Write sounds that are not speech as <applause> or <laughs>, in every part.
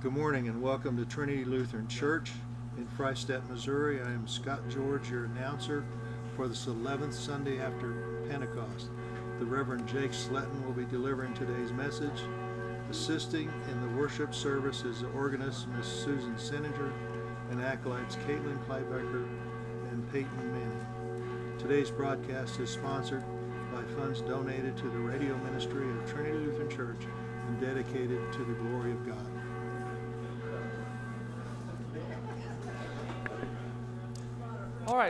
Good morning and welcome to Trinity Lutheran Church in Freistatt, Missouri. I am Scott George, your announcer for this 11th Sunday after Pentecost. The Reverend Jake Sletton will be delivering today's message. Assisting in the worship service is the organist Miss Susan Sininger and acolytes Caitlin Kleibecker and Peyton Manning. Today's broadcast is sponsored by funds donated to the radio ministry of Trinity Lutheran Church and dedicated to the glory of God.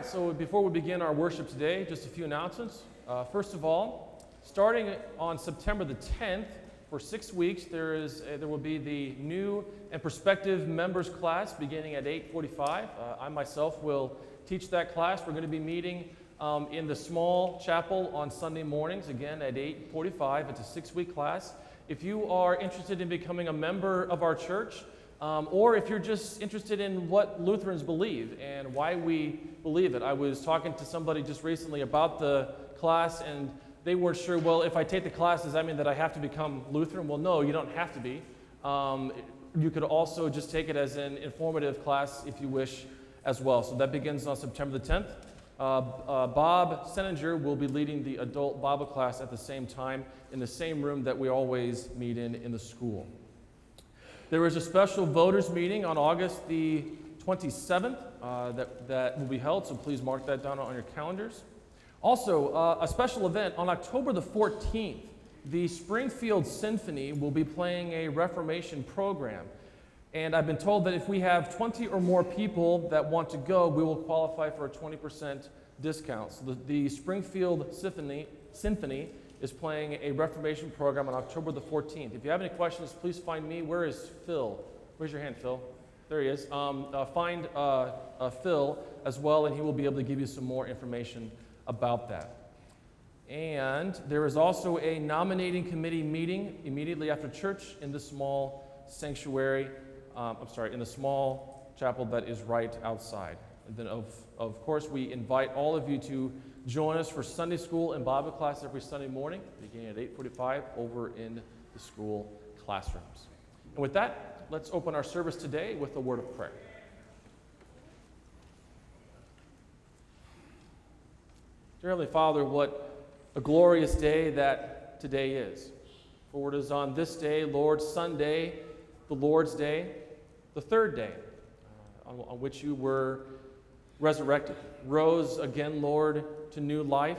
Right, so before we begin our worship today, just a few announcements. Uh, first of all, starting on September the 10th, for six weeks, there, is a, there will be the new and prospective members class beginning at 8:45. Uh, I myself will teach that class. We're going to be meeting um, in the small chapel on Sunday mornings, again at 8:45. It's a six-week class. If you are interested in becoming a member of our church, um, or if you're just interested in what Lutherans believe and why we believe it. I was talking to somebody just recently about the class, and they weren't sure, well, if I take the class, does that mean that I have to become Lutheran? Well, no, you don't have to be. Um, you could also just take it as an informative class if you wish as well. So that begins on September the 10th. Uh, uh, Bob Seninger will be leading the adult Bible class at the same time in the same room that we always meet in in the school. There is a special voters meeting on August the 27th uh, that, that will be held, so please mark that down on your calendars. Also, uh, a special event on October the 14th, the Springfield Symphony will be playing a Reformation program. And I've been told that if we have 20 or more people that want to go, we will qualify for a 20% discount. So the, the Springfield Symphony, Symphony is playing a Reformation program on October the 14th. If you have any questions, please find me. Where is Phil? Raise your hand, Phil. There he is. Um, uh, find uh, uh, Phil as well, and he will be able to give you some more information about that. And there is also a nominating committee meeting immediately after church in the small sanctuary. Um, I'm sorry, in the small chapel that is right outside. And then, of, of course, we invite all of you to join us for Sunday school and Bible class every Sunday morning, beginning at 8:45 over in the school classrooms. And with that, let's open our service today with a word of prayer. Dear Heavenly Father, what a glorious day that today is. For it is on this day, Lord, Sunday, the Lord's day, the third day, uh, on, on which you were resurrected, rose again, Lord, to new life,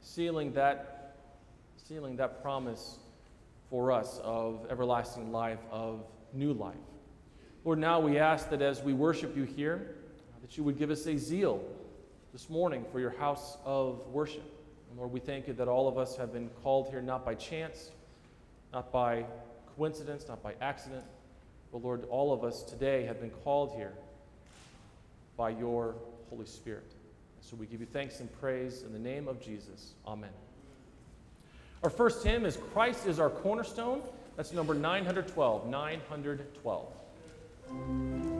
sealing that, sealing that promise for us of everlasting life, of new life. Lord, now we ask that as we worship you here, that you would give us a zeal this morning for your house of worship. And Lord, we thank you that all of us have been called here not by chance, not by coincidence, not by accident, but Lord, all of us today have been called here by your Holy Spirit. So we give you thanks and praise in the name of Jesus. Amen. Our first hymn is Christ is our cornerstone. That's number 912. 912.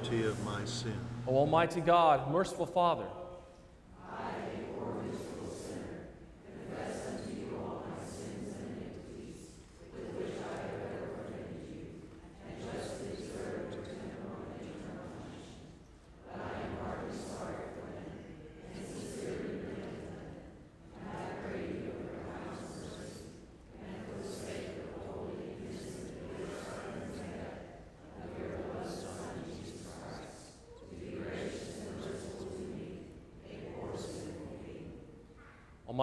iniquity of my sin. O Almighty God, merciful Father,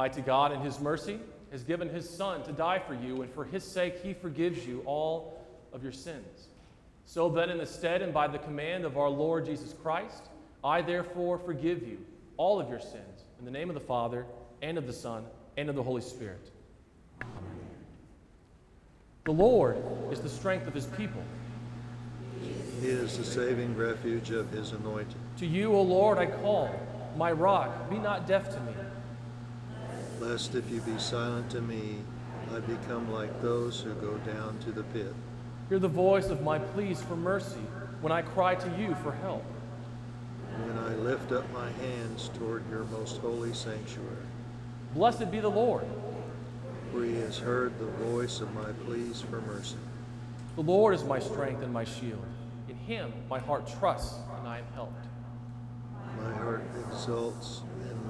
Almighty God, in His mercy, has given His Son to die for you, and for His sake He forgives you all of your sins. So then, in the stead and by the command of our Lord Jesus Christ, I therefore forgive you all of your sins, in the name of the Father, and of the Son, and of the Holy Spirit. Amen. The Lord is the strength of His people. He is the saving refuge of his anointed. To you, O Lord, I call, my rock, be not deaf to me. Lest if you be silent to me, I become like those who go down to the pit. Hear the voice of my pleas for mercy when I cry to you for help. When I lift up my hands toward your most holy sanctuary, Blessed be the Lord. for he has heard the voice of my pleas for mercy. The Lord is my strength and my shield. In him my heart trusts, and I am helped. My heart exults,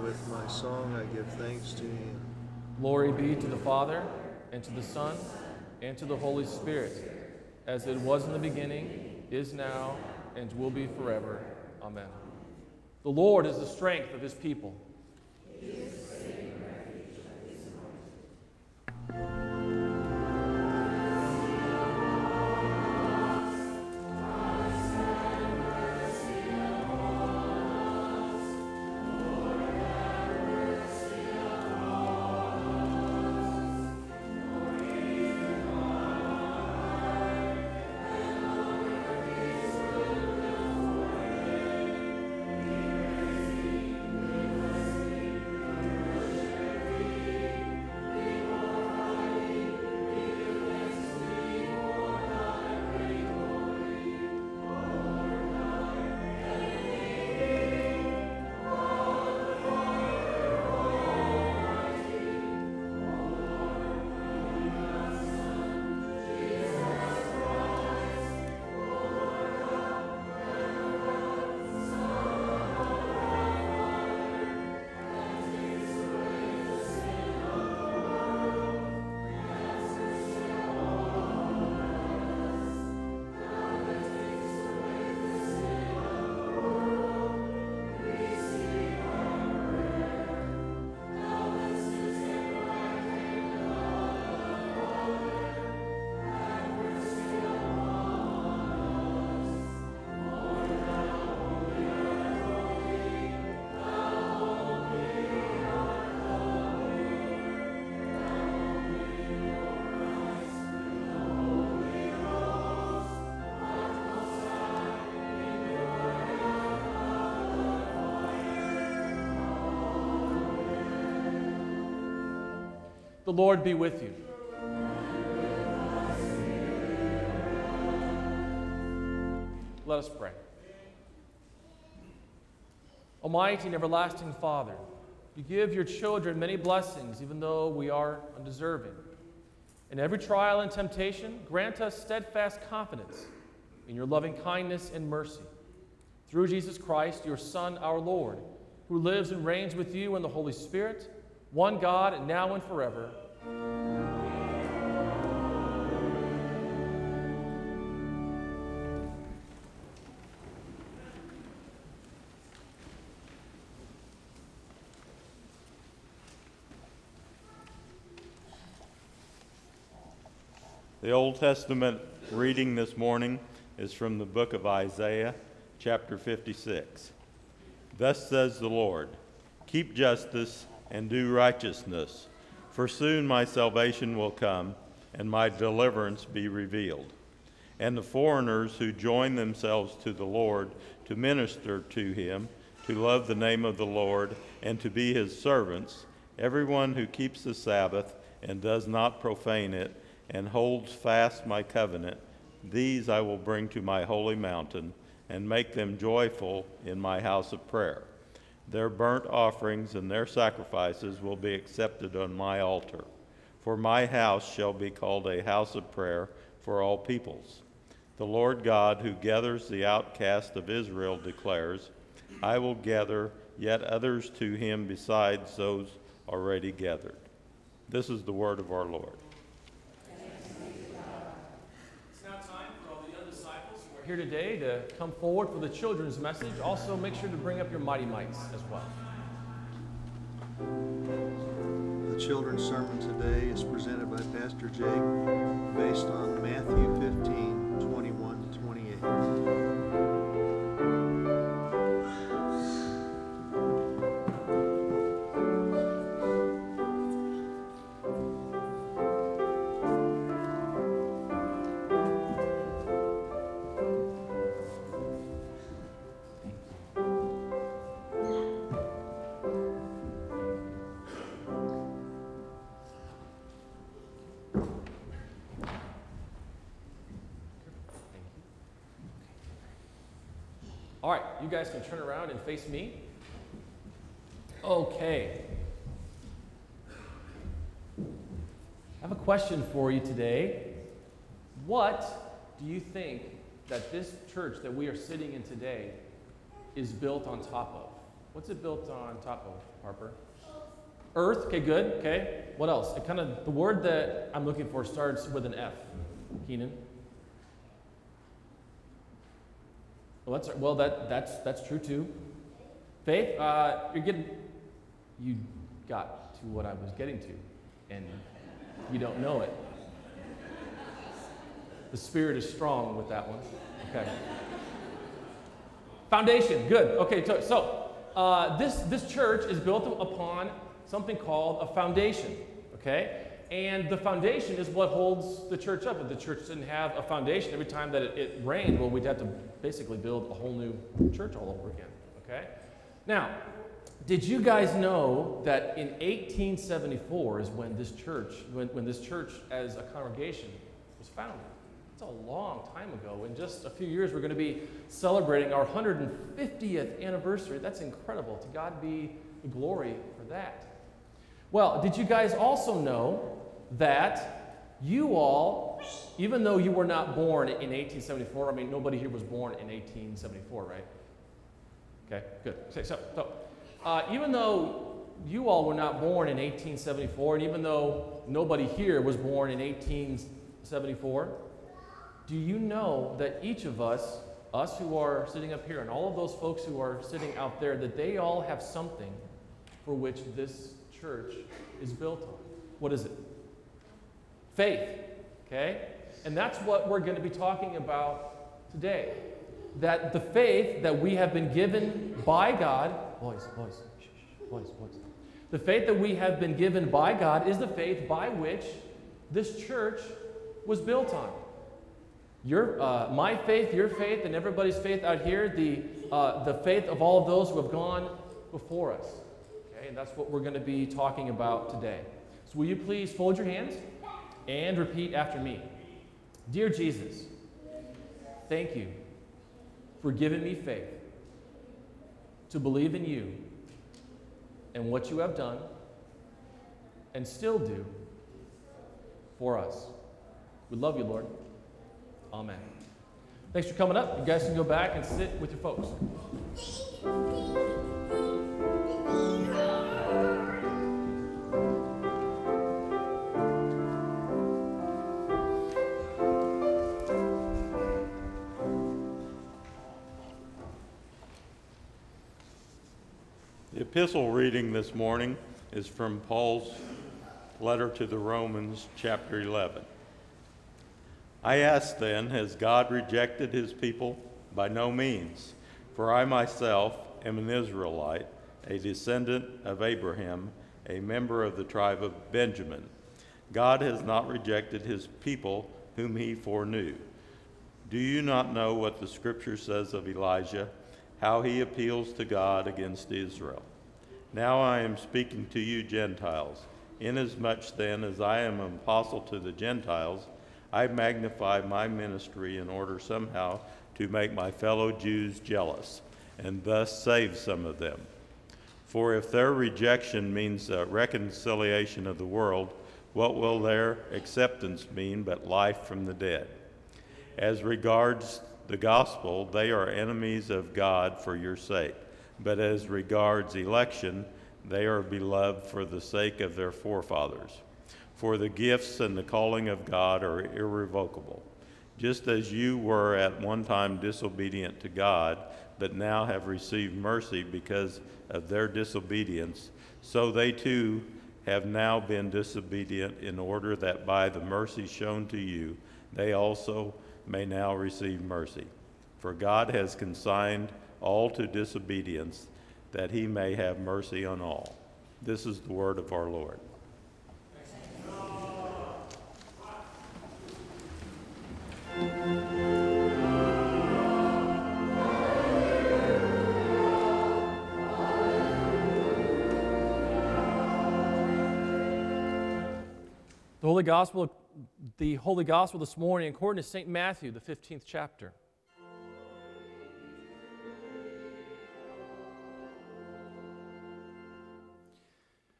with my song I give thanks to him. Glory be to the Father, and to the Son, and to the Holy Spirit, as it was in the beginning, is now, and will be forever. Amen. The Lord is the strength of his people. The Lord be with you. Let us pray. Almighty and everlasting Father, you give your children many blessings, even though we are undeserving. In every trial and temptation, grant us steadfast confidence in your loving kindness and mercy. Through Jesus Christ, your Son, our Lord, who lives and reigns with you in the Holy Spirit, one God, and now and forever. The Old Testament reading this morning is from the book of Isaiah, chapter 56. Thus says the Lord Keep justice and do righteousness, for soon my salvation will come and my deliverance be revealed. And the foreigners who join themselves to the Lord to minister to him, to love the name of the Lord, and to be his servants, everyone who keeps the Sabbath and does not profane it, and holds fast my covenant, these I will bring to my holy mountain, and make them joyful in my house of prayer. Their burnt offerings and their sacrifices will be accepted on my altar. For my house shall be called a house of prayer for all peoples. The Lord God, who gathers the outcast of Israel, declares, I will gather yet others to him besides those already gathered. This is the word of our Lord. It's now time for all the young disciples who are here today to come forward for the children's message. Also, make sure to bring up your mighty mites as well. The children's sermon today is presented by Pastor Jake based on Matthew 15, 21 to 28. Guys can turn around and face me. Okay. I have a question for you today. What do you think that this church that we are sitting in today is built on top of? What's it built on top of, Harper? Earth. Okay, good. Okay. What else? It kind of the word that I'm looking for starts with an F. Keenan. Well, that's well. That that's that's true too. Faith. Uh, you're getting. You got to what I was getting to, and you don't know it. The spirit is strong with that one. Okay. Foundation. Good. Okay. So, so uh, this this church is built upon something called a foundation. Okay. And the foundation is what holds the church up. If the church didn't have a foundation, every time that it, it rained, well, we'd have to basically build a whole new church all over again. Okay? Now, did you guys know that in 1874 is when this church, when, when this church as a congregation was founded? It's a long time ago. In just a few years, we're going to be celebrating our 150th anniversary. That's incredible. To God be the glory for that. Well, did you guys also know that you all, even though you were not born in 1874, I mean, nobody here was born in 1874, right? Okay, good. So, so, uh, even though you all were not born in 1874, and even though nobody here was born in 1874, do you know that each of us, us who are sitting up here, and all of those folks who are sitting out there, that they all have something for which this church is built on? What is it? Faith. Okay? And that's what we're going to be talking about today. That the faith that we have been given by God, shh, shh, boys, boys. The faith that we have been given by God is the faith by which this church was built on. Your, uh, my faith, your faith, and everybody's faith out here, the, uh, the faith of all of those who have gone before us. Okay, and that's what we're going to be talking about today. So, will you please fold your hands and repeat after me? Dear Jesus, thank you for giving me faith to believe in you and what you have done and still do for us. We love you, Lord. Amen. Thanks for coming up. You guys can go back and sit with your folks. Epistle reading this morning is from Paul's letter to the Romans, chapter 11. I ask then, has God rejected his people? By no means. For I myself am an Israelite, a descendant of Abraham, a member of the tribe of Benjamin. God has not rejected his people whom he foreknew. Do you not know what the scripture says of Elijah, how he appeals to God against Israel? Now I am speaking to you, Gentiles. Inasmuch then as I am an apostle to the Gentiles, I magnify my ministry in order somehow to make my fellow Jews jealous, and thus save some of them. For if their rejection means a reconciliation of the world, what will their acceptance mean but life from the dead? As regards the gospel, they are enemies of God for your sake, but as regards election, they are beloved for the sake of their forefathers. For the gifts and the calling of God are irrevocable. Just as you were at one time disobedient to God, but now have received mercy because of their disobedience, so they too have now been disobedient in order that by the mercy shown to you, they also may now receive mercy. For God has consigned all to disobedience, that he may have mercy on all. This is the word of our Lord. The Holy Gospel, the Holy Gospel this morning, according to St. Matthew, the 15th chapter.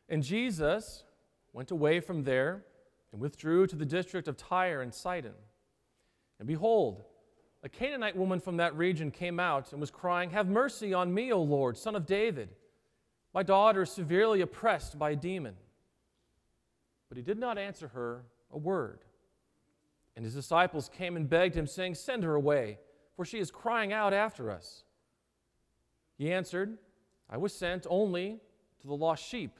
And Jesus went away from there and withdrew to the district of Tyre and Sidon. And behold, a Canaanite woman from that region came out and was crying, Have mercy on me, O Lord, son of David. My daughter is severely oppressed by a demon. But he did not answer her a word. And his disciples came and begged him, saying, Send her away, for she is crying out after us. He answered, I was sent only to the lost sheep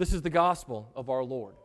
This is the gospel of our Lord.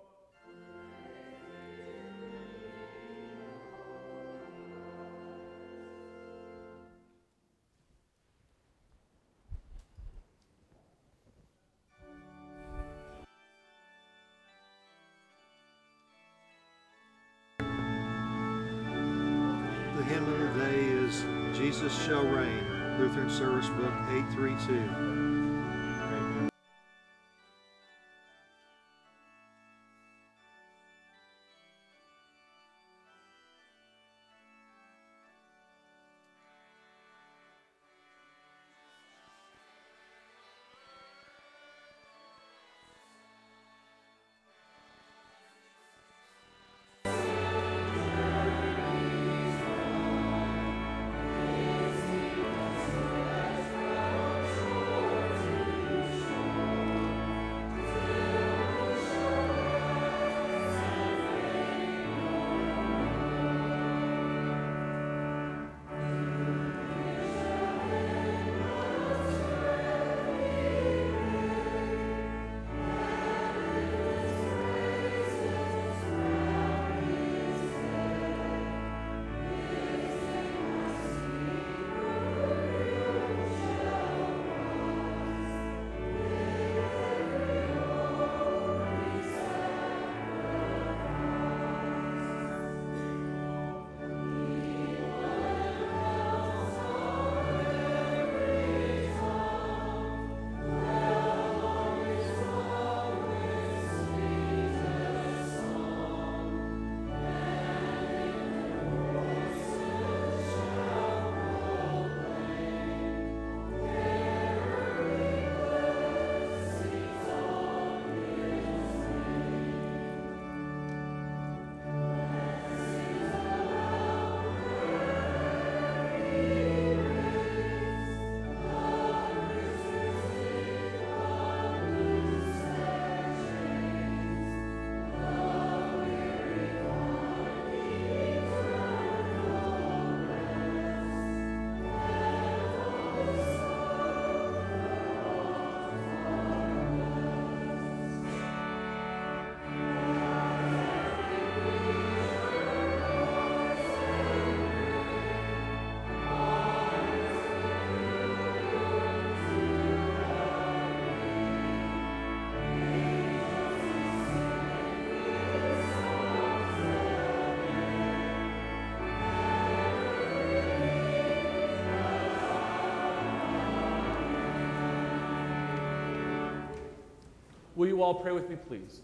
You all pray with me, please?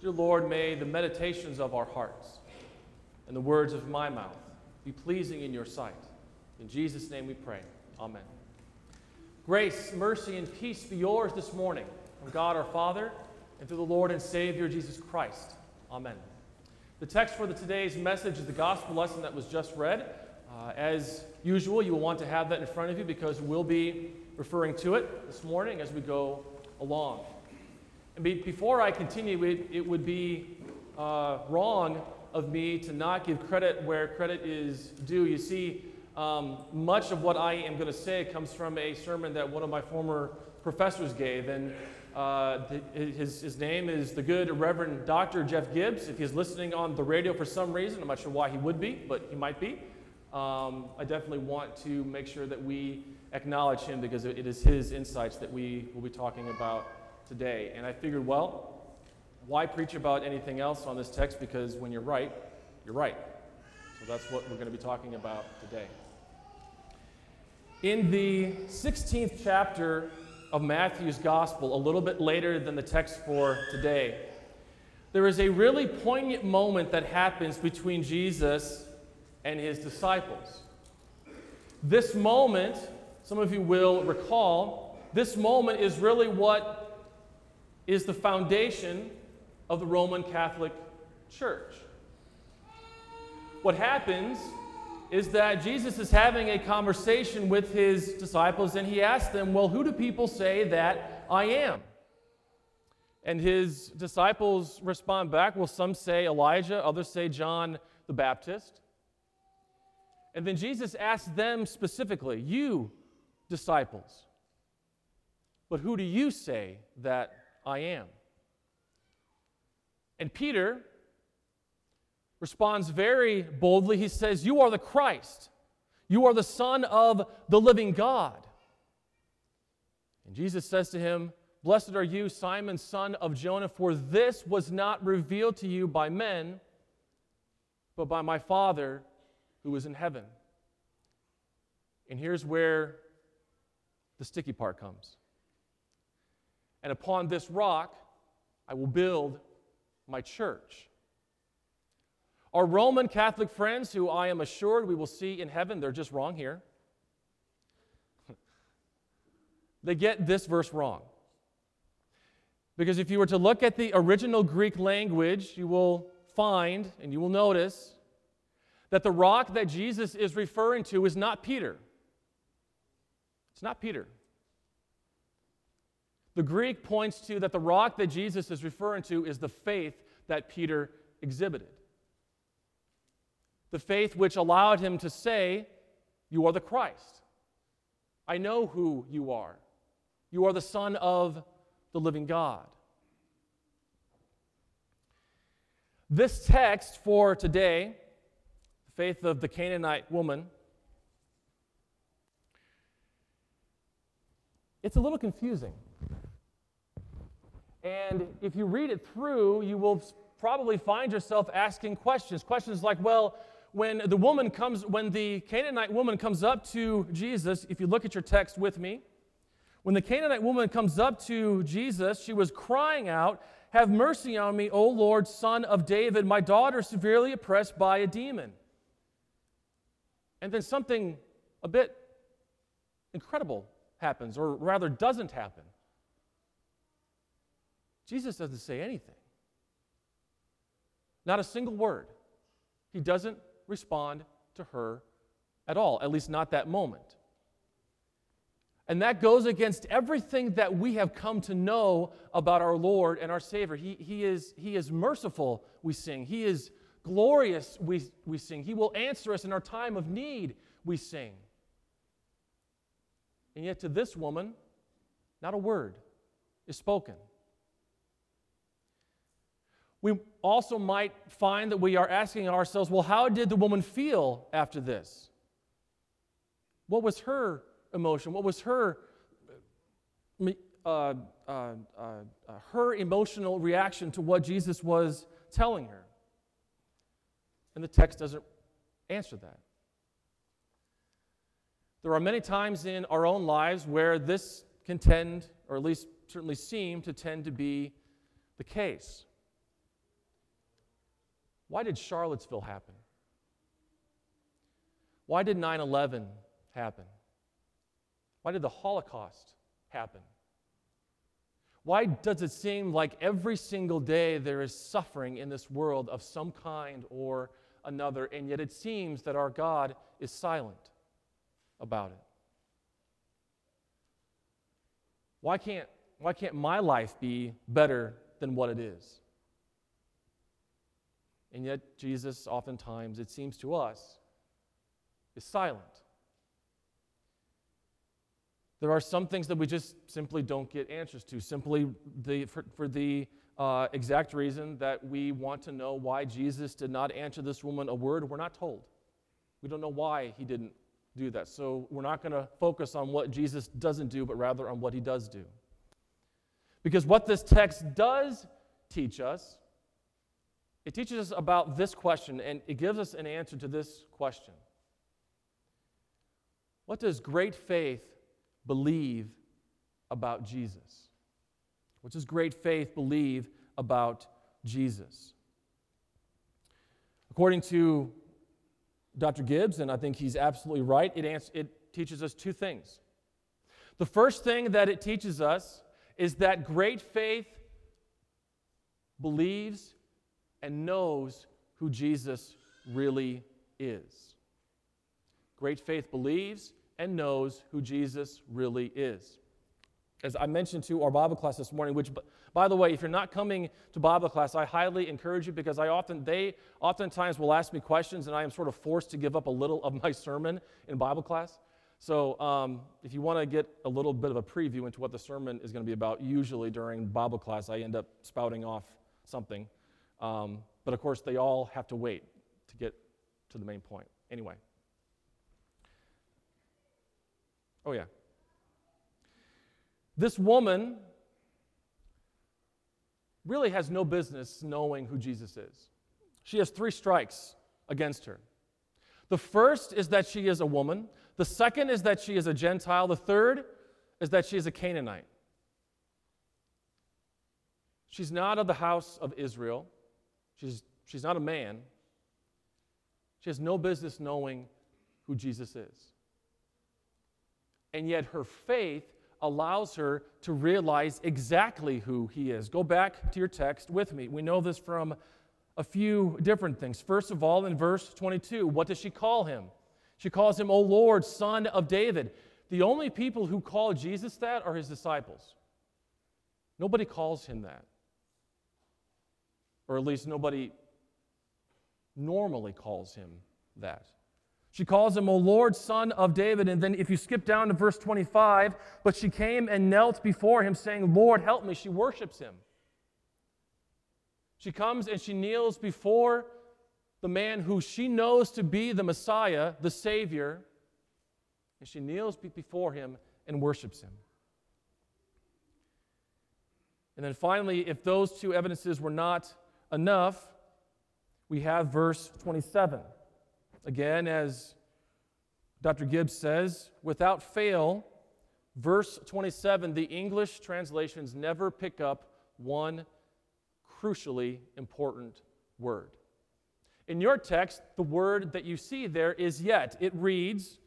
Dear Lord, may the meditations of our hearts and the words of my mouth be pleasing in your sight. In Jesus' name we pray. Amen. Grace, mercy, and peace be yours this morning from God our Father and through the Lord and Savior Jesus Christ. Amen. The text for the today's message is the gospel lesson that was just read. Uh, as usual, you will want to have that in front of you because we'll be referring to it this morning as we go along. And be, before I continue, it, it would be uh, wrong of me to not give credit where credit is due. You see, um, much of what I am going to say comes from a sermon that one of my former professors gave. And uh, his, his name is the good Reverend Dr. Jeff Gibbs. If he's listening on the radio for some reason, I'm not sure why he would be, but he might be. Um, I definitely want to make sure that we acknowledge him because it is his insights that we will be talking about today. And I figured, well, why preach about anything else on this text? Because when you're right, you're right. So that's what we're going to be talking about today. In the 16th chapter of Matthew's Gospel, a little bit later than the text for today, there is a really poignant moment that happens between Jesus and his disciples. This moment, some of you will recall, this moment is really what is the foundation of the Roman Catholic Church. What happens is that Jesus is having a conversation with his disciples and he asks them, Well, who do people say that I am? And his disciples respond back, Well, some say Elijah, others say John the Baptist. And then Jesus asks them specifically, You disciples, but who do you say that I am? And Peter responds very boldly. He says, You are the Christ. You are the Son of the living God. And Jesus says to him, Blessed are you, Simon, son of Jonah, for this was not revealed to you by men, but by my Father who is in heaven. And here's where the sticky part comes. And upon this rock I will build my church. Our Roman Catholic friends, who I am assured we will see in heaven, they're just wrong here. <laughs> they get this verse wrong. Because if you were to look at the original Greek language, you will find and you will notice that the rock that Jesus is referring to is not Peter. It's not Peter. The Greek points to that the rock that Jesus is referring to is the faith that Peter exhibited. The faith which allowed him to say, You are the Christ. I know who you are. You are the Son of the living God. This text for today, the faith of the Canaanite woman, it's a little confusing. And if you read it through, you will probably find yourself asking questions. Questions like, well, when the woman comes, when the Canaanite woman comes up to Jesus, if you look at your text with me, when the Canaanite woman comes up to Jesus, she was crying out, Have mercy on me, O Lord, son of David. My daughter severely oppressed by a demon. And then something a bit incredible happens, or rather doesn't happen. Jesus doesn't say anything. Not a single word. He doesn't respond to her at all, at least not that moment. And that goes against everything that we have come to know about our Lord and our Savior. He, he, is, he is merciful, we sing. He is glorious, we, we sing. He will answer us in our time of need, we sing. And yet, to this woman, not a word is spoken. We also might find that we are asking ourselves, well, how did the woman feel after this? What was her emotion? What was her uh, uh, uh, uh, her emotional reaction to what Jesus was telling her? And the text doesn't answer that. There are many times in our own lives where this can tend, or at least certainly seem to tend to be the case. Why did Charlottesville happen? Why did 9 11 happen? Why did the Holocaust happen? Why does it seem like every single day there is suffering in this world of some kind or another, and yet it seems that our God is silent about it? Why can't, why can't my life be better than what it is? And yet, Jesus, oftentimes, it seems to us, is silent. There are some things that we just simply don't get answers to, simply the, for, for the uh, exact reason that we want to know why Jesus did not answer this woman a word. We're not told. We don't know why he didn't do that. So we're not going to focus on what Jesus doesn't do, but rather on what he does do. Because what this text does teach us, it teaches us about this question, and it gives us an answer to this question What does great faith believe about Jesus? What does great faith believe about Jesus? According to Dr. Gibbs, and I think he's absolutely right, it, ans- it teaches us two things. The first thing that it teaches us is that great faith believes and knows who Jesus really is. Great faith believes and knows who Jesus really is. As I mentioned to our Bible class this morning, which, by the way, if you're not coming to Bible class, I highly encourage you because I often, they oftentimes will ask me questions and I am sort of forced to give up a little of <laughs> my sermon in Bible class. So um, if you want to get a little bit of a preview into what the sermon is going to be about, usually during Bible class, I end up spouting off something. Um, but of course, they all have to wait to get to the main point. Anyway. Oh, yeah. This woman really has no business knowing who Jesus is. She has three strikes against her. The first is that she is a woman, the second is that she is a Gentile, the third is that she is a Canaanite. She's not of the house of Israel. She's, she's not a man. She has no business knowing who Jesus is. And yet her faith allows her to realize exactly who he is. Go back to your text with me. We know this from a few different things. First of all, in verse 22, what does she call him? She calls him, O Lord, Son of David. The only people who call Jesus that are his disciples. Nobody calls him that. Or at least nobody normally calls him that. She calls him, O Lord, Son of David. And then if you skip down to verse 25, but she came and knelt before him, saying, Lord, help me. She worships him. She comes and she kneels before the man who she knows to be the Messiah, the Savior, and she kneels before him and worships him. And then finally, if those two evidences were not enough, we have verse 27. Again, as Dr. Gibbs says, without fail, verse 27, the English translations never pick up one crucially important word. In your text, the word that you see there is yet. It reads,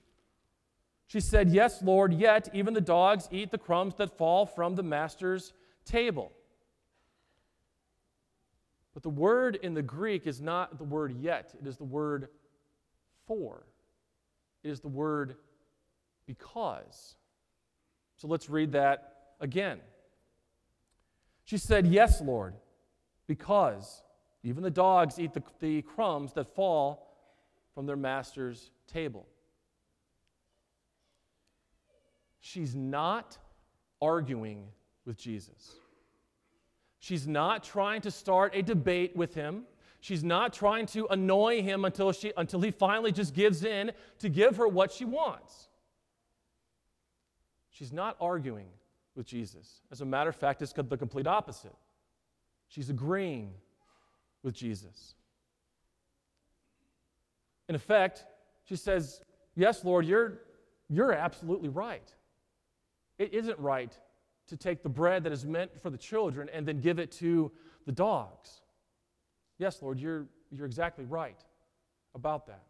She said, Yes, Lord, yet even the dogs eat the crumbs that fall from the master's table. But the word in the Greek is not the word yet, it is the word for. It is the word because. So let's read that again. She said, Yes, Lord, because even the dogs eat the, the crumbs that fall from their master's table. She's not arguing with Jesus. She's not trying to start a debate with him. She's not trying to annoy him until, she, until he finally just gives in to give her what she wants. She's not arguing with Jesus. As a matter of fact, it's the complete opposite. She's agreeing with Jesus. In effect, she says, Yes, Lord, you're, you're absolutely right. It isn't right to take the bread that is meant for the children and then give it to the dogs. Yes, Lord, you're, you're exactly right about that.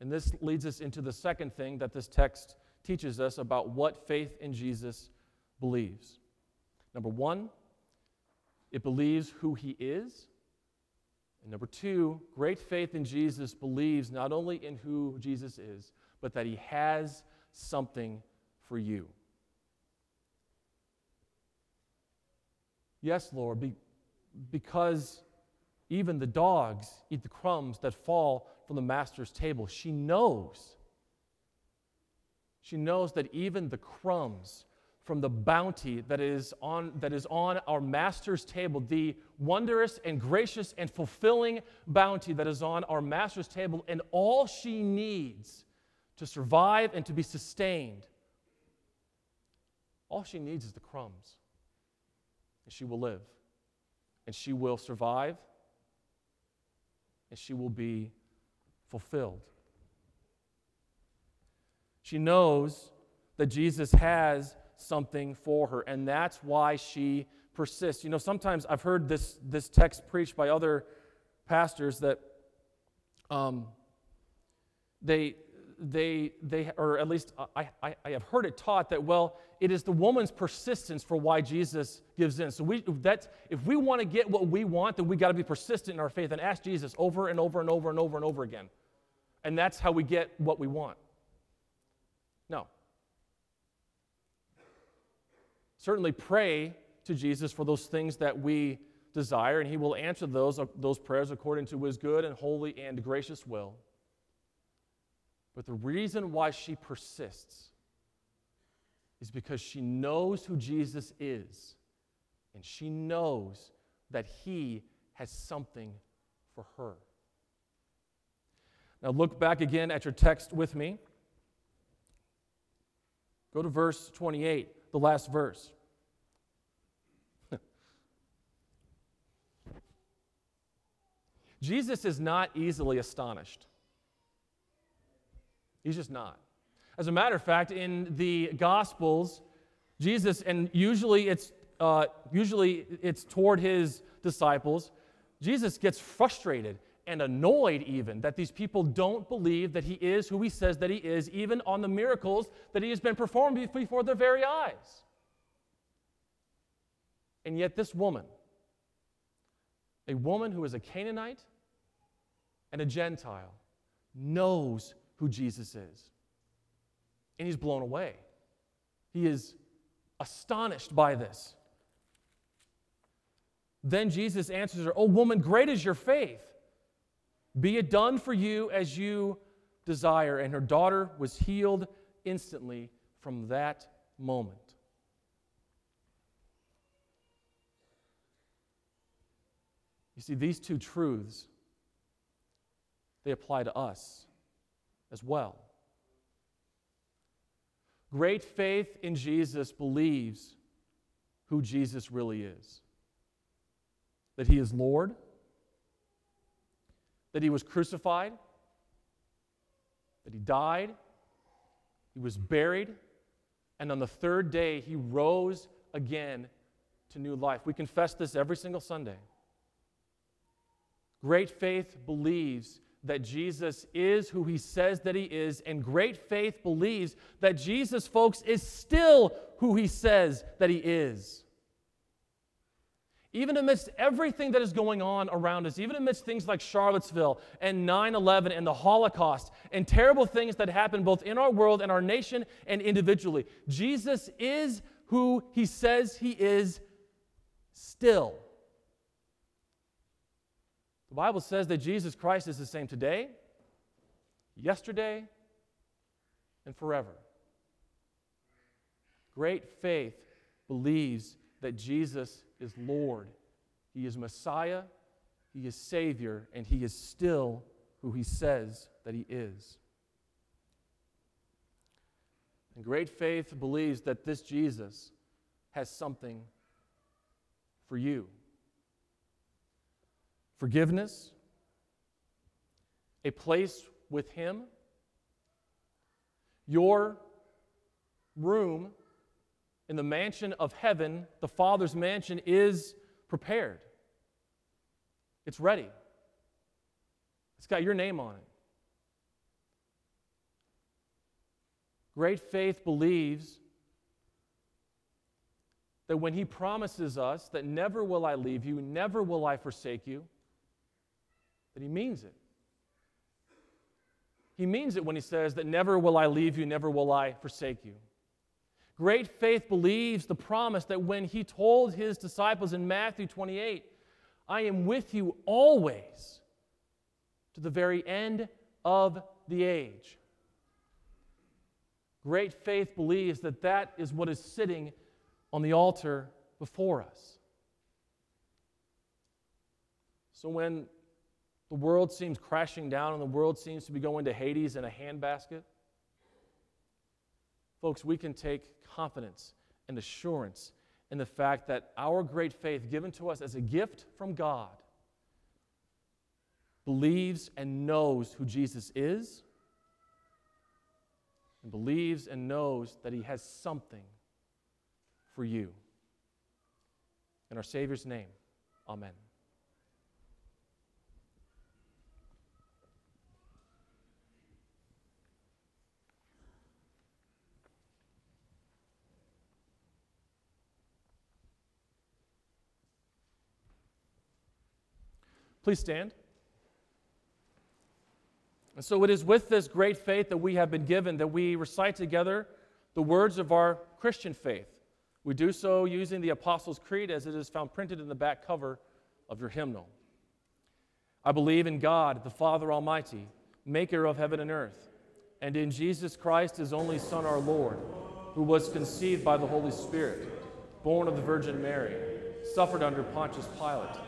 And this leads us into the second thing that this text teaches us about what faith in Jesus believes. Number one, it believes who he is. And number two, great faith in Jesus believes not only in who Jesus is, but that he has something for you. Yes, Lord, be, because even the dogs eat the crumbs that fall from the master's table. She knows. She knows that even the crumbs from the bounty that is on, that is on our master's table, the wondrous and gracious and fulfilling bounty that is on our master's table, and all she needs to survive and to be sustained, all she needs is the crumbs. And she will live, and she will survive, and she will be fulfilled. She knows that Jesus has something for her, and that's why she persists. You know, sometimes I've heard this, this text preached by other pastors that um, they, they, they, or at least I, I, I have heard it taught that, well, it is the woman's persistence for why Jesus gives in. So we, that's, if we want to get what we want, then we got to be persistent in our faith and ask Jesus over and over and over and over and over again. And that's how we get what we want. No. Certainly pray to Jesus for those things that we desire, and He will answer those, those prayers according to His good and holy and gracious will. But the reason why she persists is because she knows who Jesus is, and she knows that He has something for her. Now, look back again at your text with me. Go to verse 28, the last verse. <laughs> Jesus is not easily astonished. He's just not. As a matter of fact, in the Gospels, Jesus, and usually it's, uh, usually it's toward his disciples, Jesus gets frustrated and annoyed even that these people don't believe that he is who he says that he is, even on the miracles that he has been performed before their very eyes. And yet, this woman, a woman who is a Canaanite and a Gentile, knows who Jesus is. And he's blown away. He is astonished by this. Then Jesus answers her, Oh, woman, great is your faith. Be it done for you as you desire. And her daughter was healed instantly from that moment. You see, these two truths, they apply to us as well. Great faith in Jesus believes who Jesus really is that he is Lord, that he was crucified, that he died, he was buried, and on the third day he rose again to new life. We confess this every single Sunday. Great faith believes that Jesus is who he says that he is, and great faith believes that Jesus, folks, is still who he says that he is. Even amidst everything that is going on around us, even amidst things like Charlottesville and 9 11 and the Holocaust and terrible things that happen both in our world and our nation and individually, Jesus is who he says he is still. The Bible says that Jesus Christ is the same today, yesterday, and forever. Great faith believes that Jesus is Lord, He is Messiah, He is Savior, and He is still who He says that He is. And great faith believes that this Jesus has something for you forgiveness, a place with Him, your room in the mansion of heaven, the Father's mansion, is prepared. It's ready. It's got your name on it. Great faith believes that when He promises us that never will I leave you, never will I forsake you, that He means it. He means it when He says that never will I leave you, never will I forsake you. Great faith believes the promise that when He told His disciples in Matthew 28, I am with you always to the very end of the age. Great faith believes that that is what is sitting on the altar before us. So when the world seems crashing down and the world seems to be going to Hades in a handbasket, folks, we can take confidence and assurance in the fact that our great faith given to us as a gift from God believes and knows who Jesus is and believes and knows that he has something for you. In our Savior's name, amen. Please stand. And so it is with this great faith that we have been given that we recite together the words of our Christian faith. We do so using the Apostles' Creed as it is found printed in the back cover of your hymnal. I believe in God, the Father Almighty, maker of heaven and earth, and in Jesus Christ, his only Son, our Lord, who was conceived by the Holy Spirit, born of the Virgin Mary, suffered under Pontius Pilate,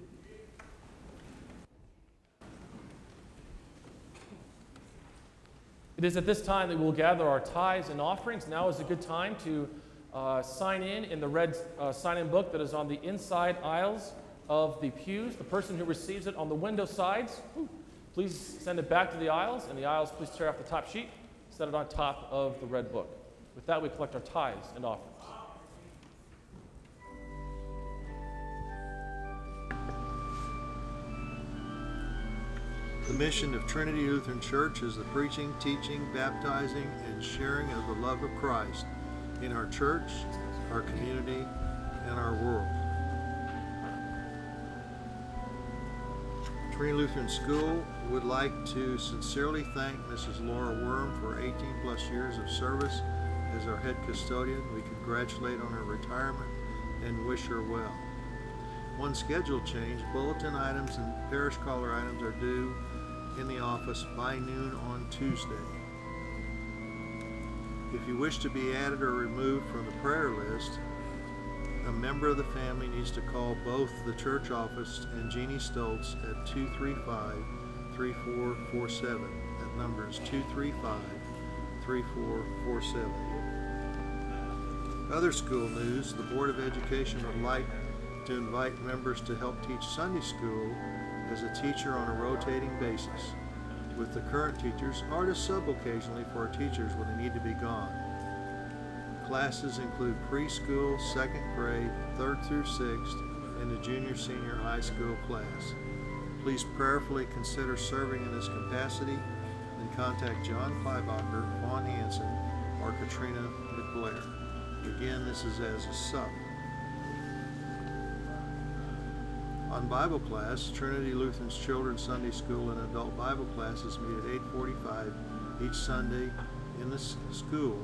It is at this time that we'll gather our tithes and offerings. Now is a good time to uh, sign in in the red uh, sign in book that is on the inside aisles of the pews. The person who receives it on the window sides, please send it back to the aisles. And the aisles, please tear off the top sheet, set it on top of the red book. With that, we collect our tithes and offerings. The mission of Trinity Lutheran Church is the preaching, teaching, baptizing, and sharing of the love of Christ in our church, our community, and our world. Trinity Lutheran School would like to sincerely thank Mrs. Laura Worm for 18 plus years of service as our head custodian. We congratulate on her retirement and wish her well. One schedule change, bulletin items and parish caller items are due in the office by noon on Tuesday. If you wish to be added or removed from the prayer list, a member of the family needs to call both the church office and Jeannie Stoltz at 235 3447. That number is 235 3447. Other school news the Board of Education would like to invite members to help teach Sunday school as a teacher on a rotating basis with the current teachers or to sub occasionally for our teachers when they need to be gone. Classes include preschool, second grade, third through sixth, and the junior senior high school class. Please prayerfully consider serving in this capacity and contact John Kleibacher, Vaughn Hanson, or Katrina McBlair. Again, this is as a sub. On Bible class, Trinity Lutheran's Children's Sunday School and Adult Bible classes meet at 8:45 each Sunday in the school.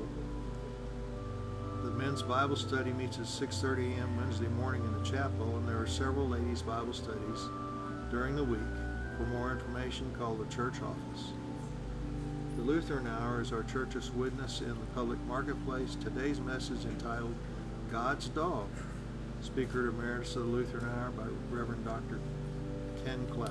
The men's Bible study meets at 6:30 a.m. Wednesday morning in the chapel, and there are several ladies' Bible studies during the week. For more information, call the church office. The Lutheran Hour is our church's witness in the public marketplace. Today's message entitled God's Dog Speaker Emeritus of the Lutheran Hour by Reverend Dr. Ken Klaus.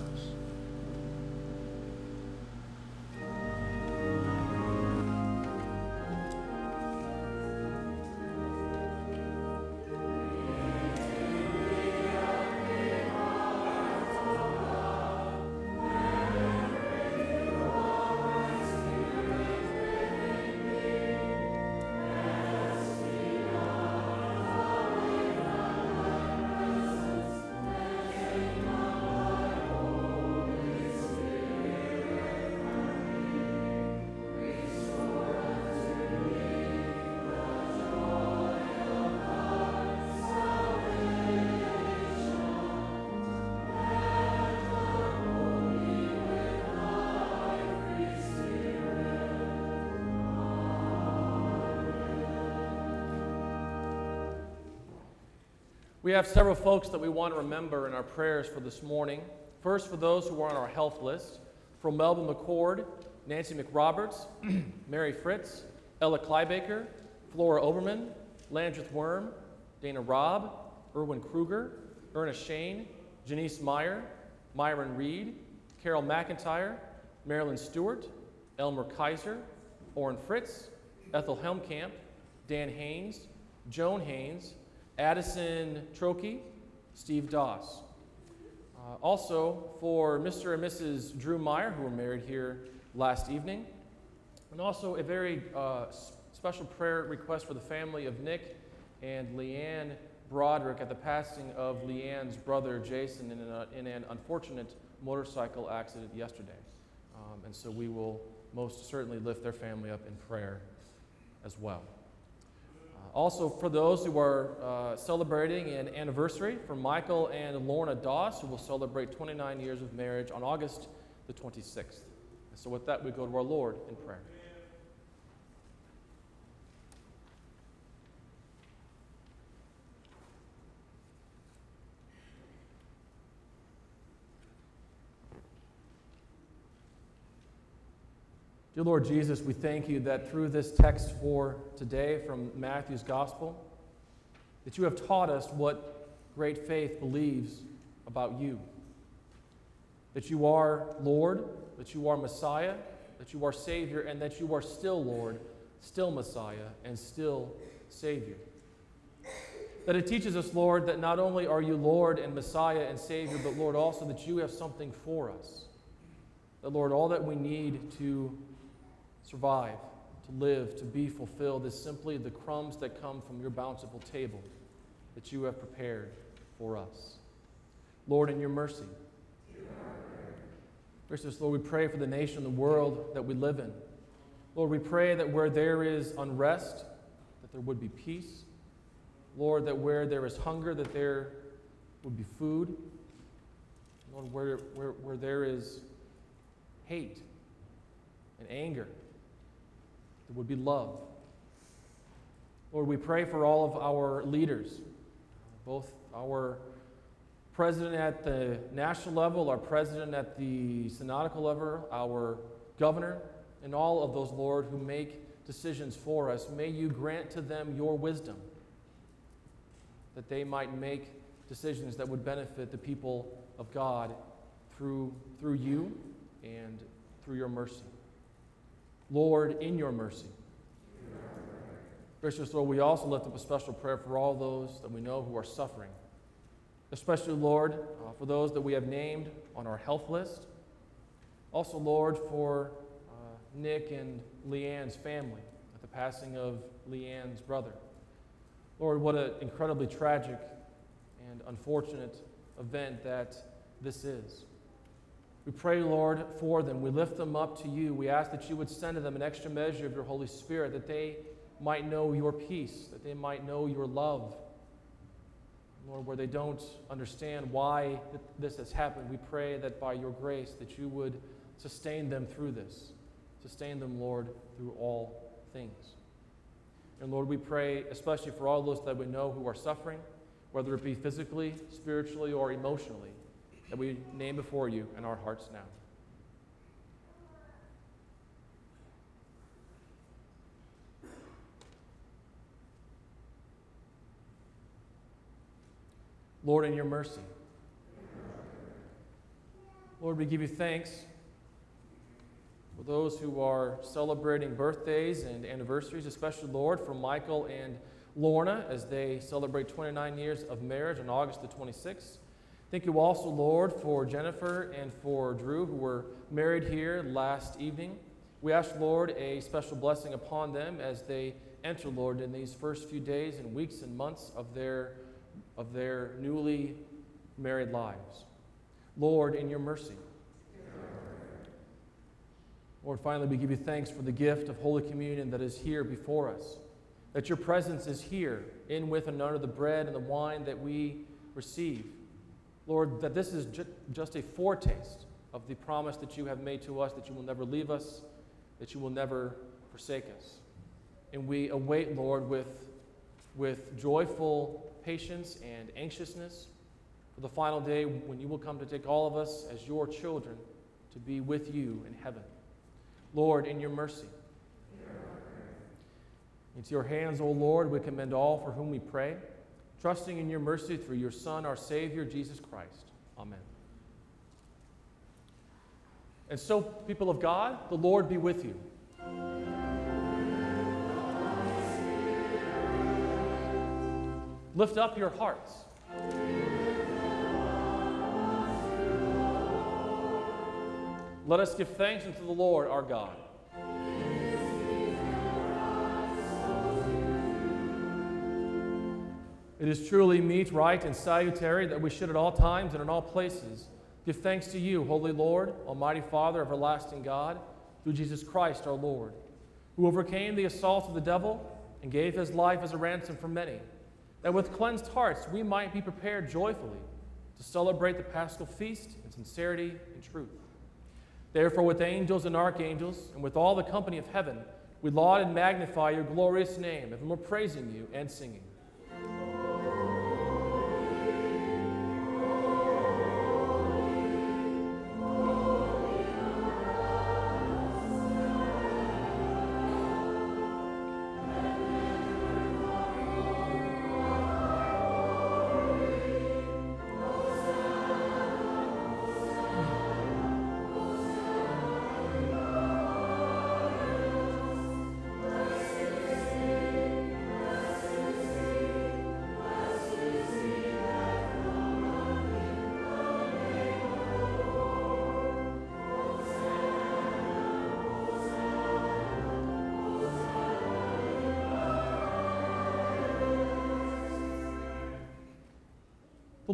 We have several folks that we want to remember in our prayers for this morning. First, for those who are on our health list, from Melvin McCord, Nancy McRoberts, <clears throat> Mary Fritz, Ella Kleibaker, Flora Oberman, Landreth Worm, Dana Robb, Erwin Kruger, Ernest Shane, Janice Meyer, Myron Reed, Carol McIntyre, Marilyn Stewart, Elmer Kaiser, Orrin Fritz, Ethel Helmkamp, Dan Haynes, Joan Haynes, Addison Trokey, Steve Doss. Uh, also, for Mr. and Mrs. Drew Meyer, who were married here last evening. And also, a very uh, special prayer request for the family of Nick and Leanne Broderick at the passing of Leanne's brother Jason in, a, in an unfortunate motorcycle accident yesterday. Um, and so, we will most certainly lift their family up in prayer as well. Also, for those who are uh, celebrating an anniversary, for Michael and Lorna Doss, who will celebrate 29 years of marriage on August the 26th. And so, with that, we go to our Lord in prayer. Dear Lord Jesus, we thank you that through this text for today from Matthew's Gospel, that you have taught us what great faith believes about you. That you are Lord, that you are Messiah, that you are Savior, and that you are still Lord, still Messiah, and still Savior. That it teaches us, Lord, that not only are you Lord and Messiah and Savior, but Lord, also that you have something for us. That, Lord, all that we need to survive, to live, to be fulfilled is simply the crumbs that come from your bountiful table that you have prepared for us. Lord, in your mercy. Gracious Lord, we pray for the nation, the world that we live in. Lord, we pray that where there is unrest, that there would be peace. Lord, that where there is hunger, that there would be food. Lord, where, where, where there is hate and anger, there would be love. Lord, we pray for all of our leaders, both our president at the national level, our president at the synodical level, our governor, and all of those, Lord, who make decisions for us. May you grant to them your wisdom that they might make decisions that would benefit the people of God through, through you and through your mercy. Lord, in your mercy. Gracious Lord, we also lift up a special prayer for all those that we know who are suffering, especially, Lord, uh, for those that we have named on our health list. Also, Lord, for uh, Nick and Leanne's family at the passing of Leanne's brother. Lord, what an incredibly tragic and unfortunate event that this is. We pray, Lord, for them. We lift them up to you. We ask that you would send to them an extra measure of your Holy Spirit, that they might know your peace, that they might know your love. Lord, where they don't understand why this has happened, we pray that by your grace that you would sustain them through this. Sustain them, Lord, through all things. And Lord, we pray especially for all those that we know who are suffering, whether it be physically, spiritually, or emotionally, that we name before you in our hearts now. Lord, in your mercy. Lord, we give you thanks for those who are celebrating birthdays and anniversaries, especially, Lord, for Michael and Lorna as they celebrate 29 years of marriage on August the 26th. Thank you also, Lord, for Jennifer and for Drew, who were married here last evening. We ask, Lord, a special blessing upon them as they enter, Lord, in these first few days and weeks and months of their, of their newly married lives. Lord, in your mercy. Lord, finally, we give you thanks for the gift of Holy Communion that is here before us, that your presence is here in, with, and under the bread and the wine that we receive. Lord, that this is ju- just a foretaste of the promise that you have made to us that you will never leave us, that you will never forsake us. And we await, Lord, with, with joyful patience and anxiousness for the final day when you will come to take all of us as your children to be with you in heaven. Lord, in your mercy. Into your hands, O Lord, we commend all for whom we pray, trusting in your mercy through your Son, our Savior, Jesus Christ. Amen. And so, people of God, the Lord be with you. Lift up your hearts. Let us give thanks unto the Lord our God. It is truly meet, right, and salutary that we should at all times and in all places give thanks to you, Holy Lord, Almighty Father, everlasting God, through Jesus Christ our Lord, who overcame the assault of the devil and gave his life as a ransom for many, that with cleansed hearts we might be prepared joyfully to celebrate the paschal feast in sincerity and truth. Therefore, with angels and archangels, and with all the company of heaven, we laud and magnify your glorious name, and we're praising you and singing.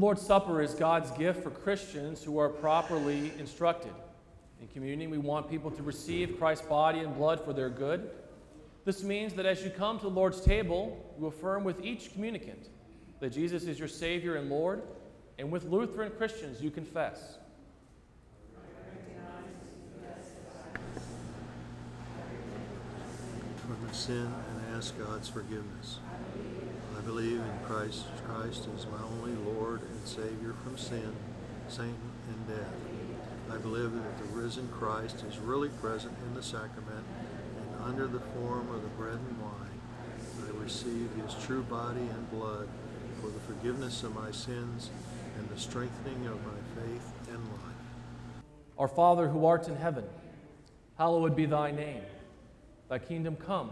Lord's Supper is God's gift for Christians who are properly instructed. In communion, we want people to receive Christ's body and blood for their good. This means that as you come to the Lord's table, you affirm with each communicant that Jesus is your Savior and Lord, and with Lutheran Christians, you confess. for my sin and ask God's forgiveness. I believe in Christ Christ as my only Lord and Savior from sin, Satan, and death. I believe that the risen Christ is really present in the sacrament and under the form of the bread and wine. I receive his true body and blood for the forgiveness of my sins and the strengthening of my faith and life. Our Father who art in heaven, hallowed be thy name. Thy kingdom come,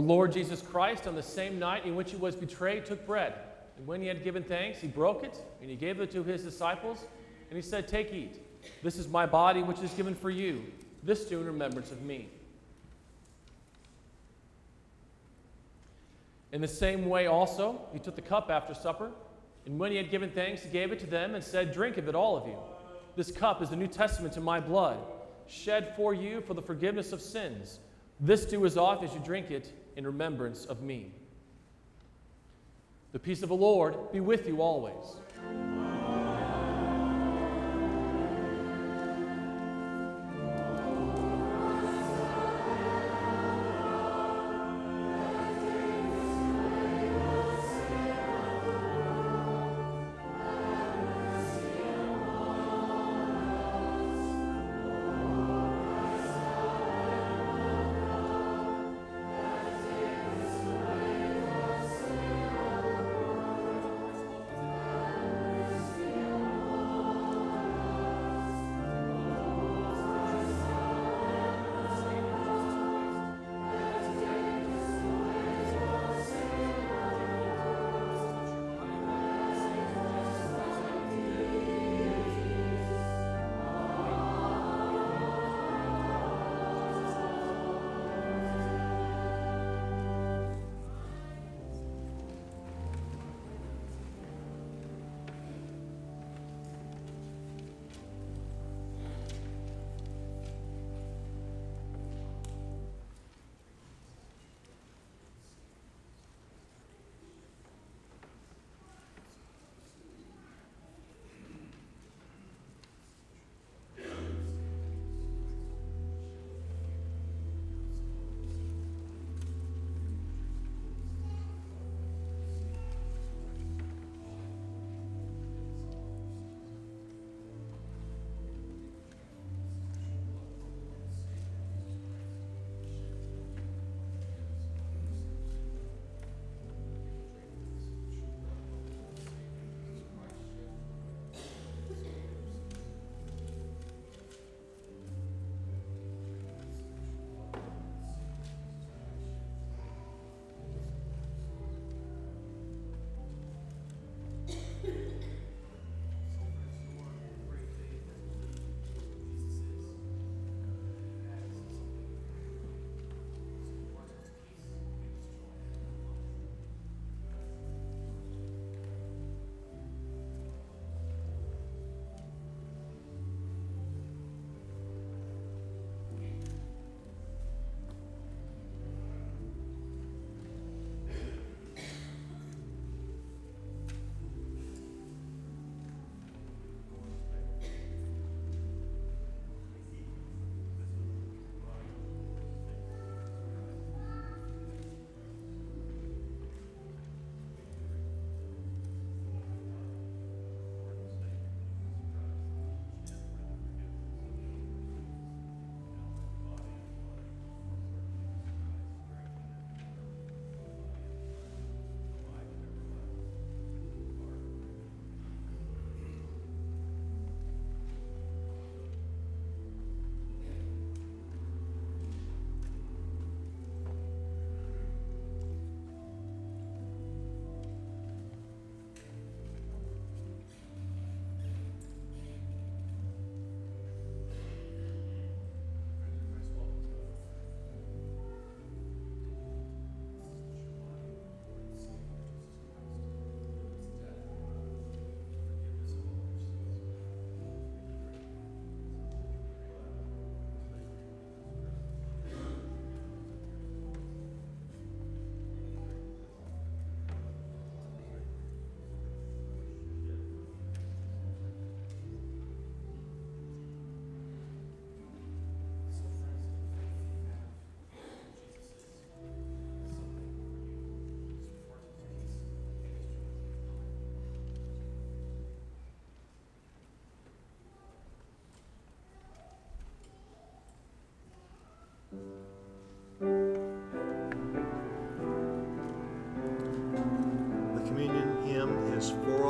Our Lord Jesus Christ, on the same night in which he was betrayed, took bread. And when he had given thanks, he broke it, and he gave it to his disciples, and he said, Take, eat. This is my body, which is given for you. This do in remembrance of me. In the same way, also, he took the cup after supper, and when he had given thanks, he gave it to them and said, Drink of it, all of you. This cup is the New Testament in my blood, shed for you for the forgiveness of sins. This do as oft as you drink it in remembrance of me. The peace of the Lord be with you always.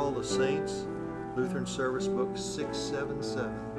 All the Saints, Lutheran Service Book 677.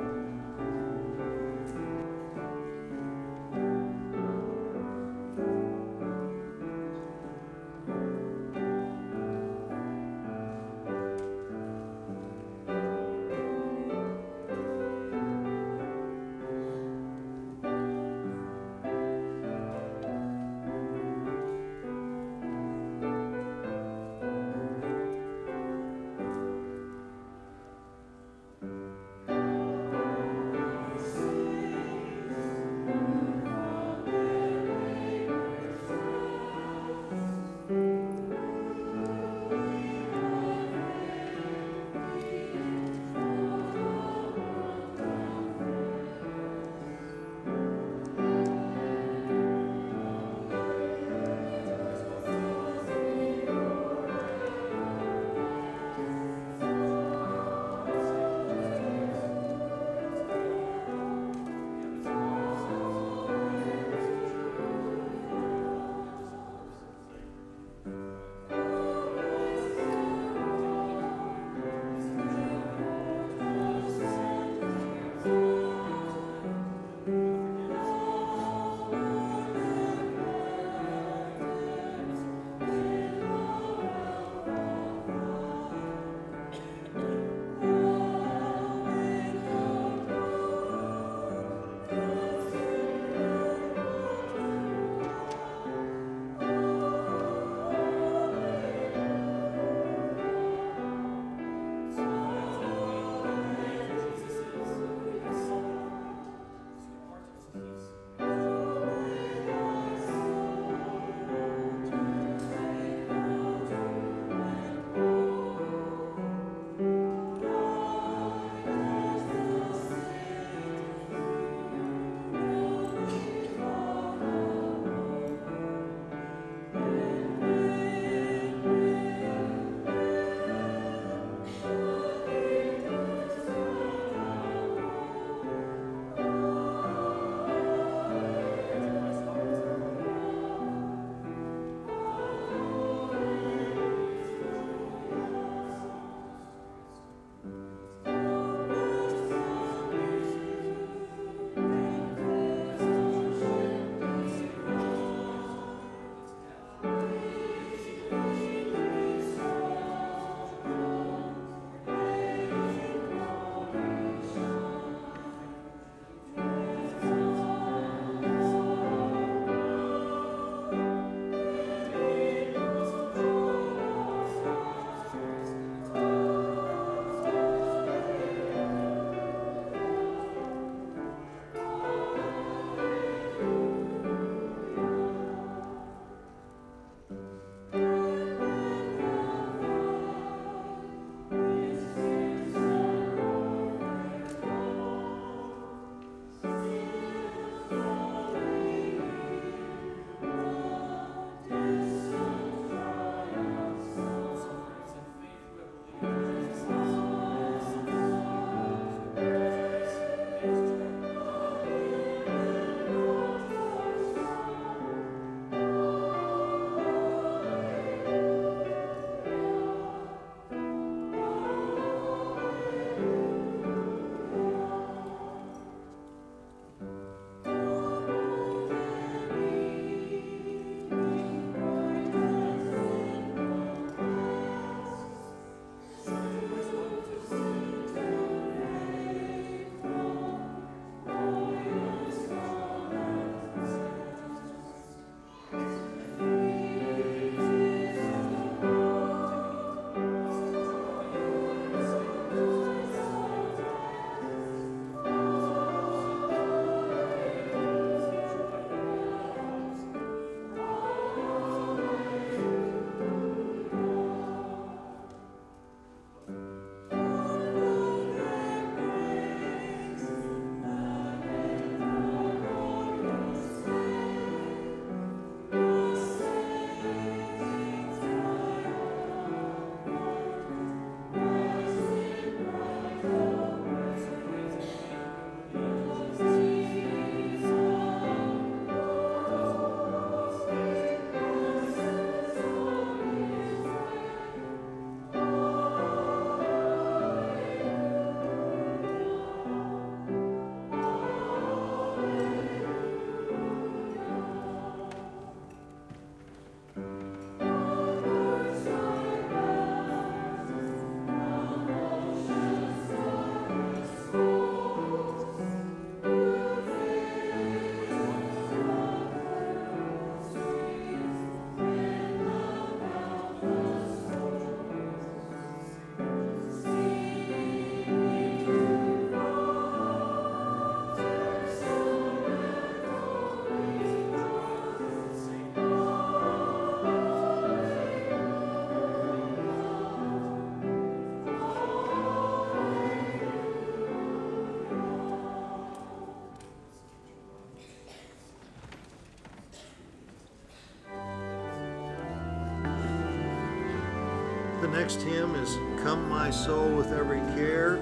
Next hymn is Come My Soul with Every Care,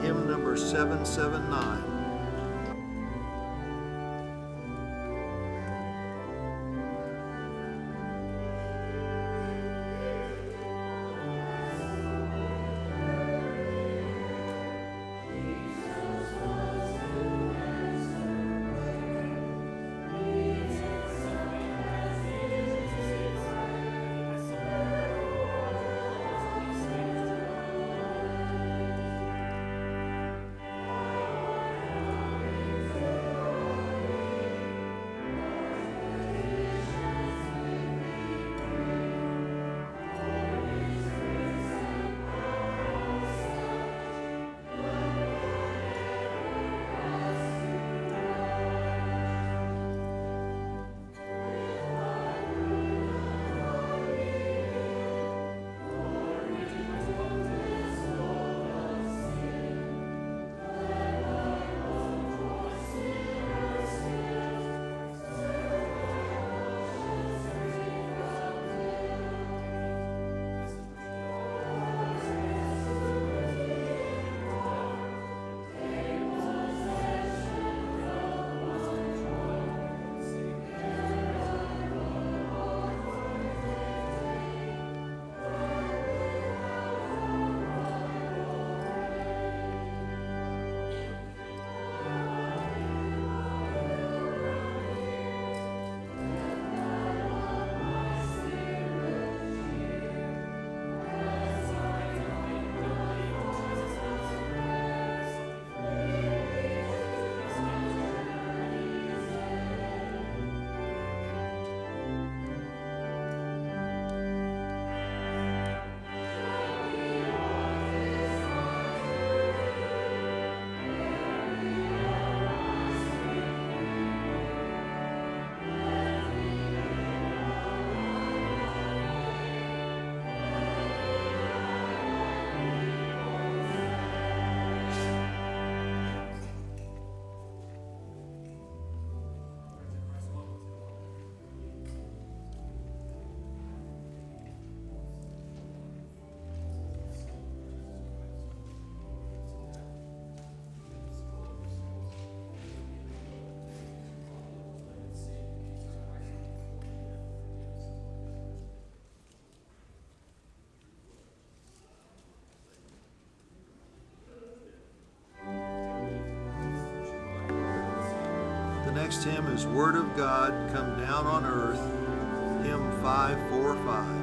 hymn number 779. Next hymn is Word of God Come Down on Earth, hymn 545.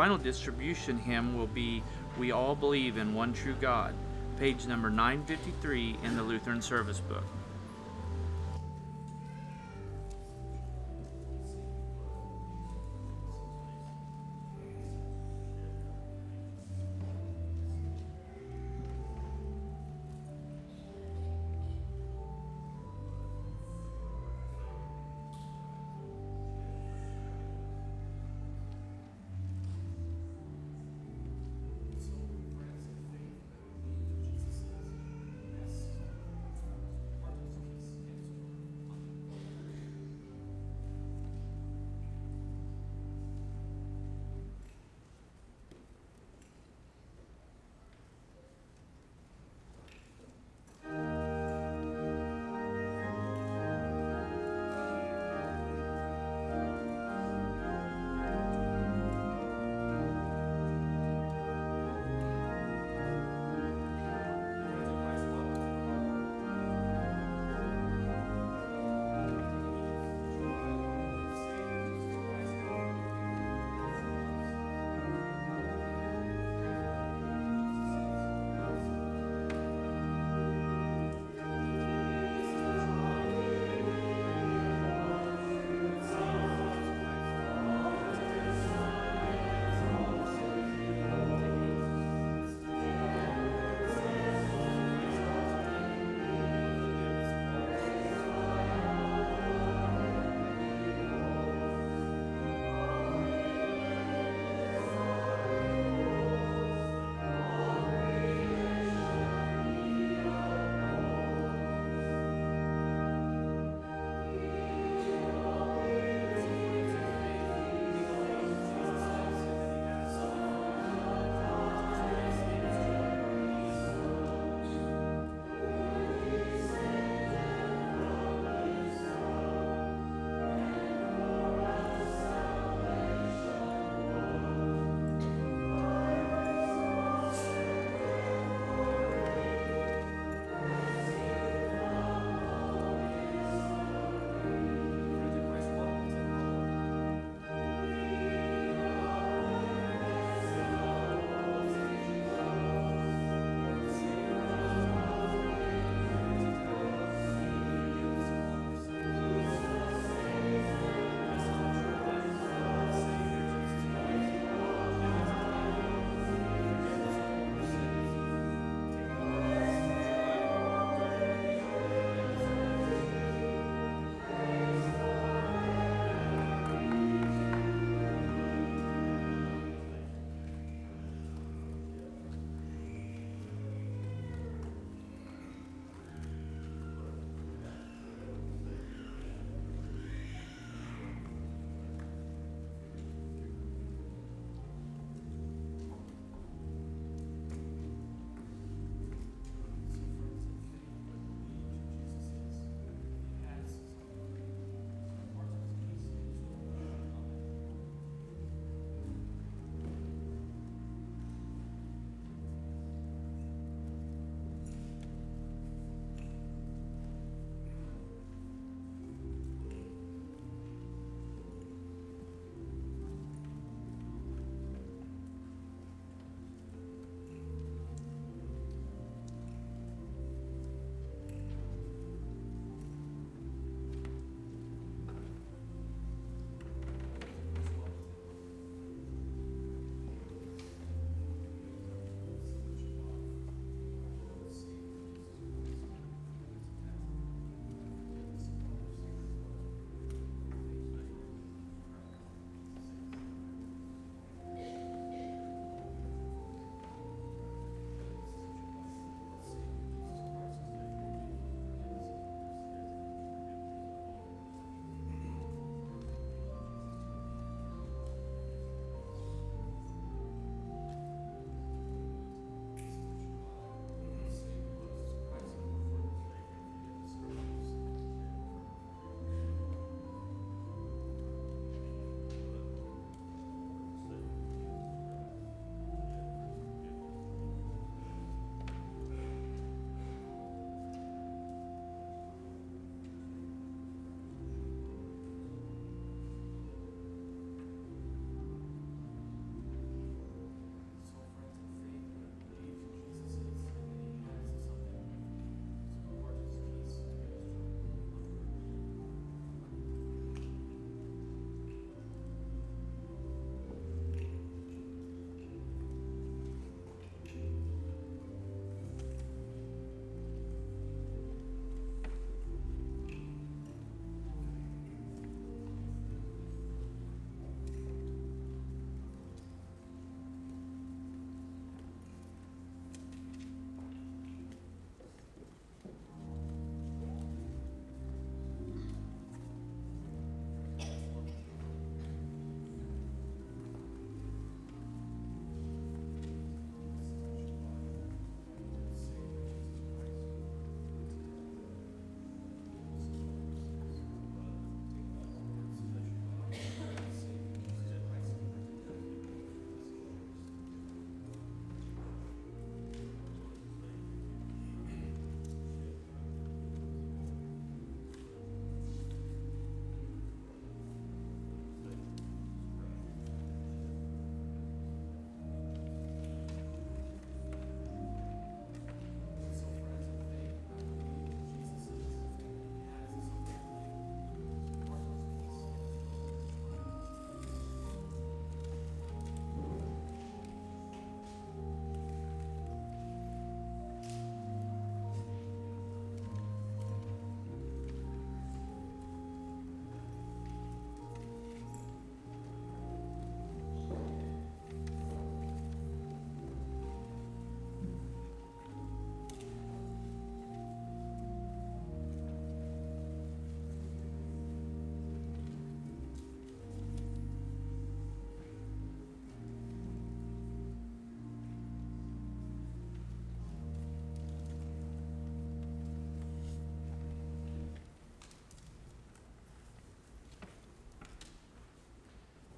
Final distribution hymn will be We All Believe in One True God, page number 953 in the Lutheran Service Book.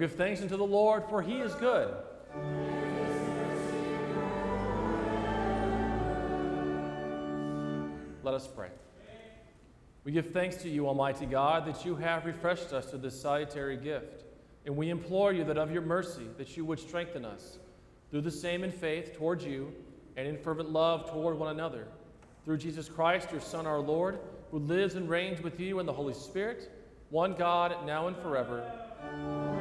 Give thanks unto the Lord, for he is good. Let us pray. We give thanks to you, Almighty God, that you have refreshed us to this salutary gift. And we implore you that of your mercy, that you would strengthen us through the same in faith towards you and in fervent love toward one another. Through Jesus Christ, your Son, our Lord, who lives and reigns with you in the Holy Spirit, one God, now and forever.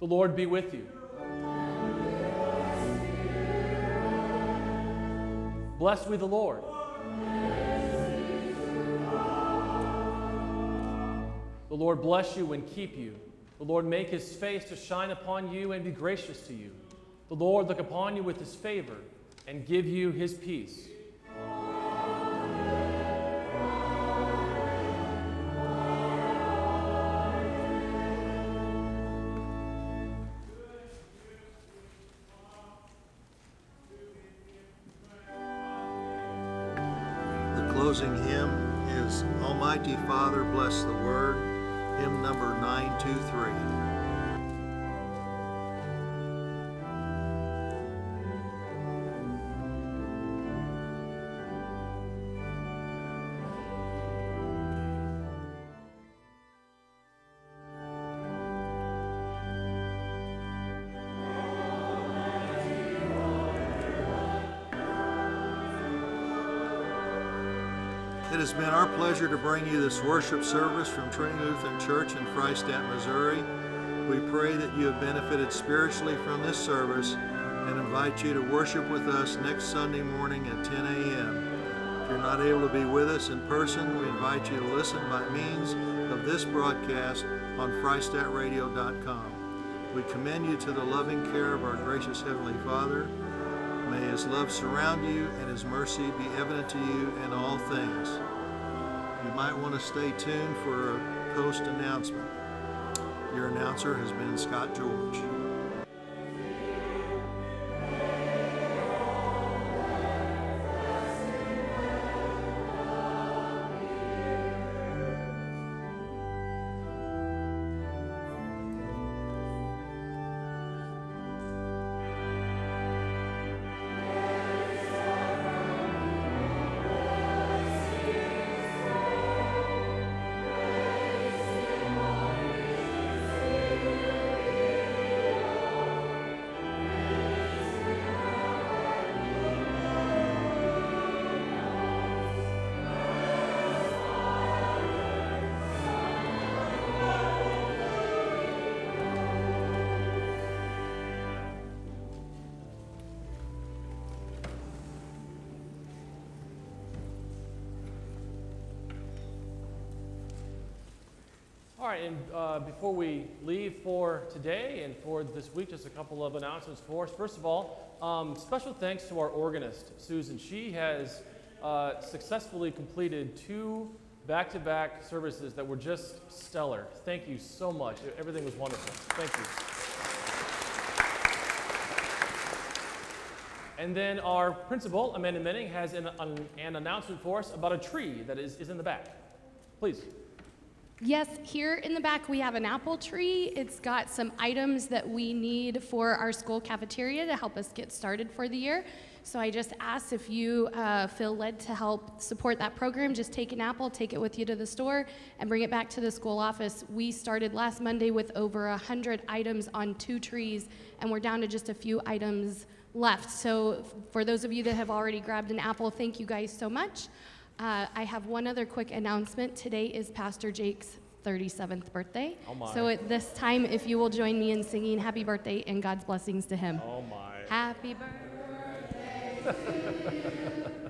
The Lord be with you. Blessed be the Lord. The Lord bless you and keep you. The Lord make his face to shine upon you and be gracious to you. The Lord look upon you with his favor and give you his peace. Been our pleasure to bring you this worship service from Trinity Lutheran Church in Freistatt, Missouri. We pray that you have benefited spiritually from this service and invite you to worship with us next Sunday morning at 10 a.m. If you're not able to be with us in person, we invite you to listen by means of this broadcast on FreistattRadio.com. We commend you to the loving care of our gracious Heavenly Father. May His love surround you and His mercy be evident to you in all things. You might want to stay tuned for a post announcement. Your announcer has been Scott George. All right, and uh, before we leave for today and for this week, just a couple of announcements for us. First of all, um, special thanks to our organist, Susan. She has uh, successfully completed two back to back services that were just stellar. Thank you so much. Everything was wonderful. Thank you. And then our principal, Amanda Menning, has an, an, an announcement for us about a tree that is, is in the back. Please. Yes, here in the back we have an apple tree. It's got some items that we need for our school cafeteria to help us get started for the year. So I just asked if you uh, feel led to help support that program, just take an apple, take it with you to the store, and bring it back to the school office. We started last Monday with over 100 items on two trees, and we're down to just a few items left. So for those of you that have already grabbed an apple, thank you guys so much. Uh, I have one other quick announcement. Today is Pastor Jake's 37th birthday. Oh my. So at this time, if you will join me in singing happy birthday and God's blessings to him. Oh my. Happy birthday. <laughs>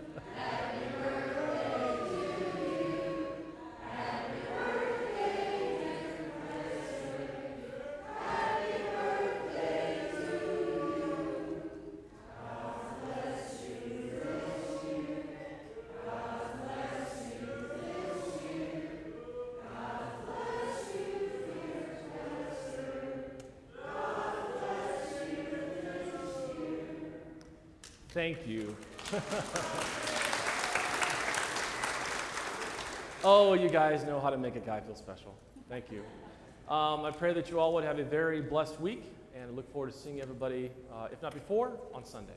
Thank you. <laughs> oh, you guys know how to make a guy feel special. Thank you. Um, I pray that you all would have a very blessed week and look forward to seeing everybody, uh, if not before, on Sunday.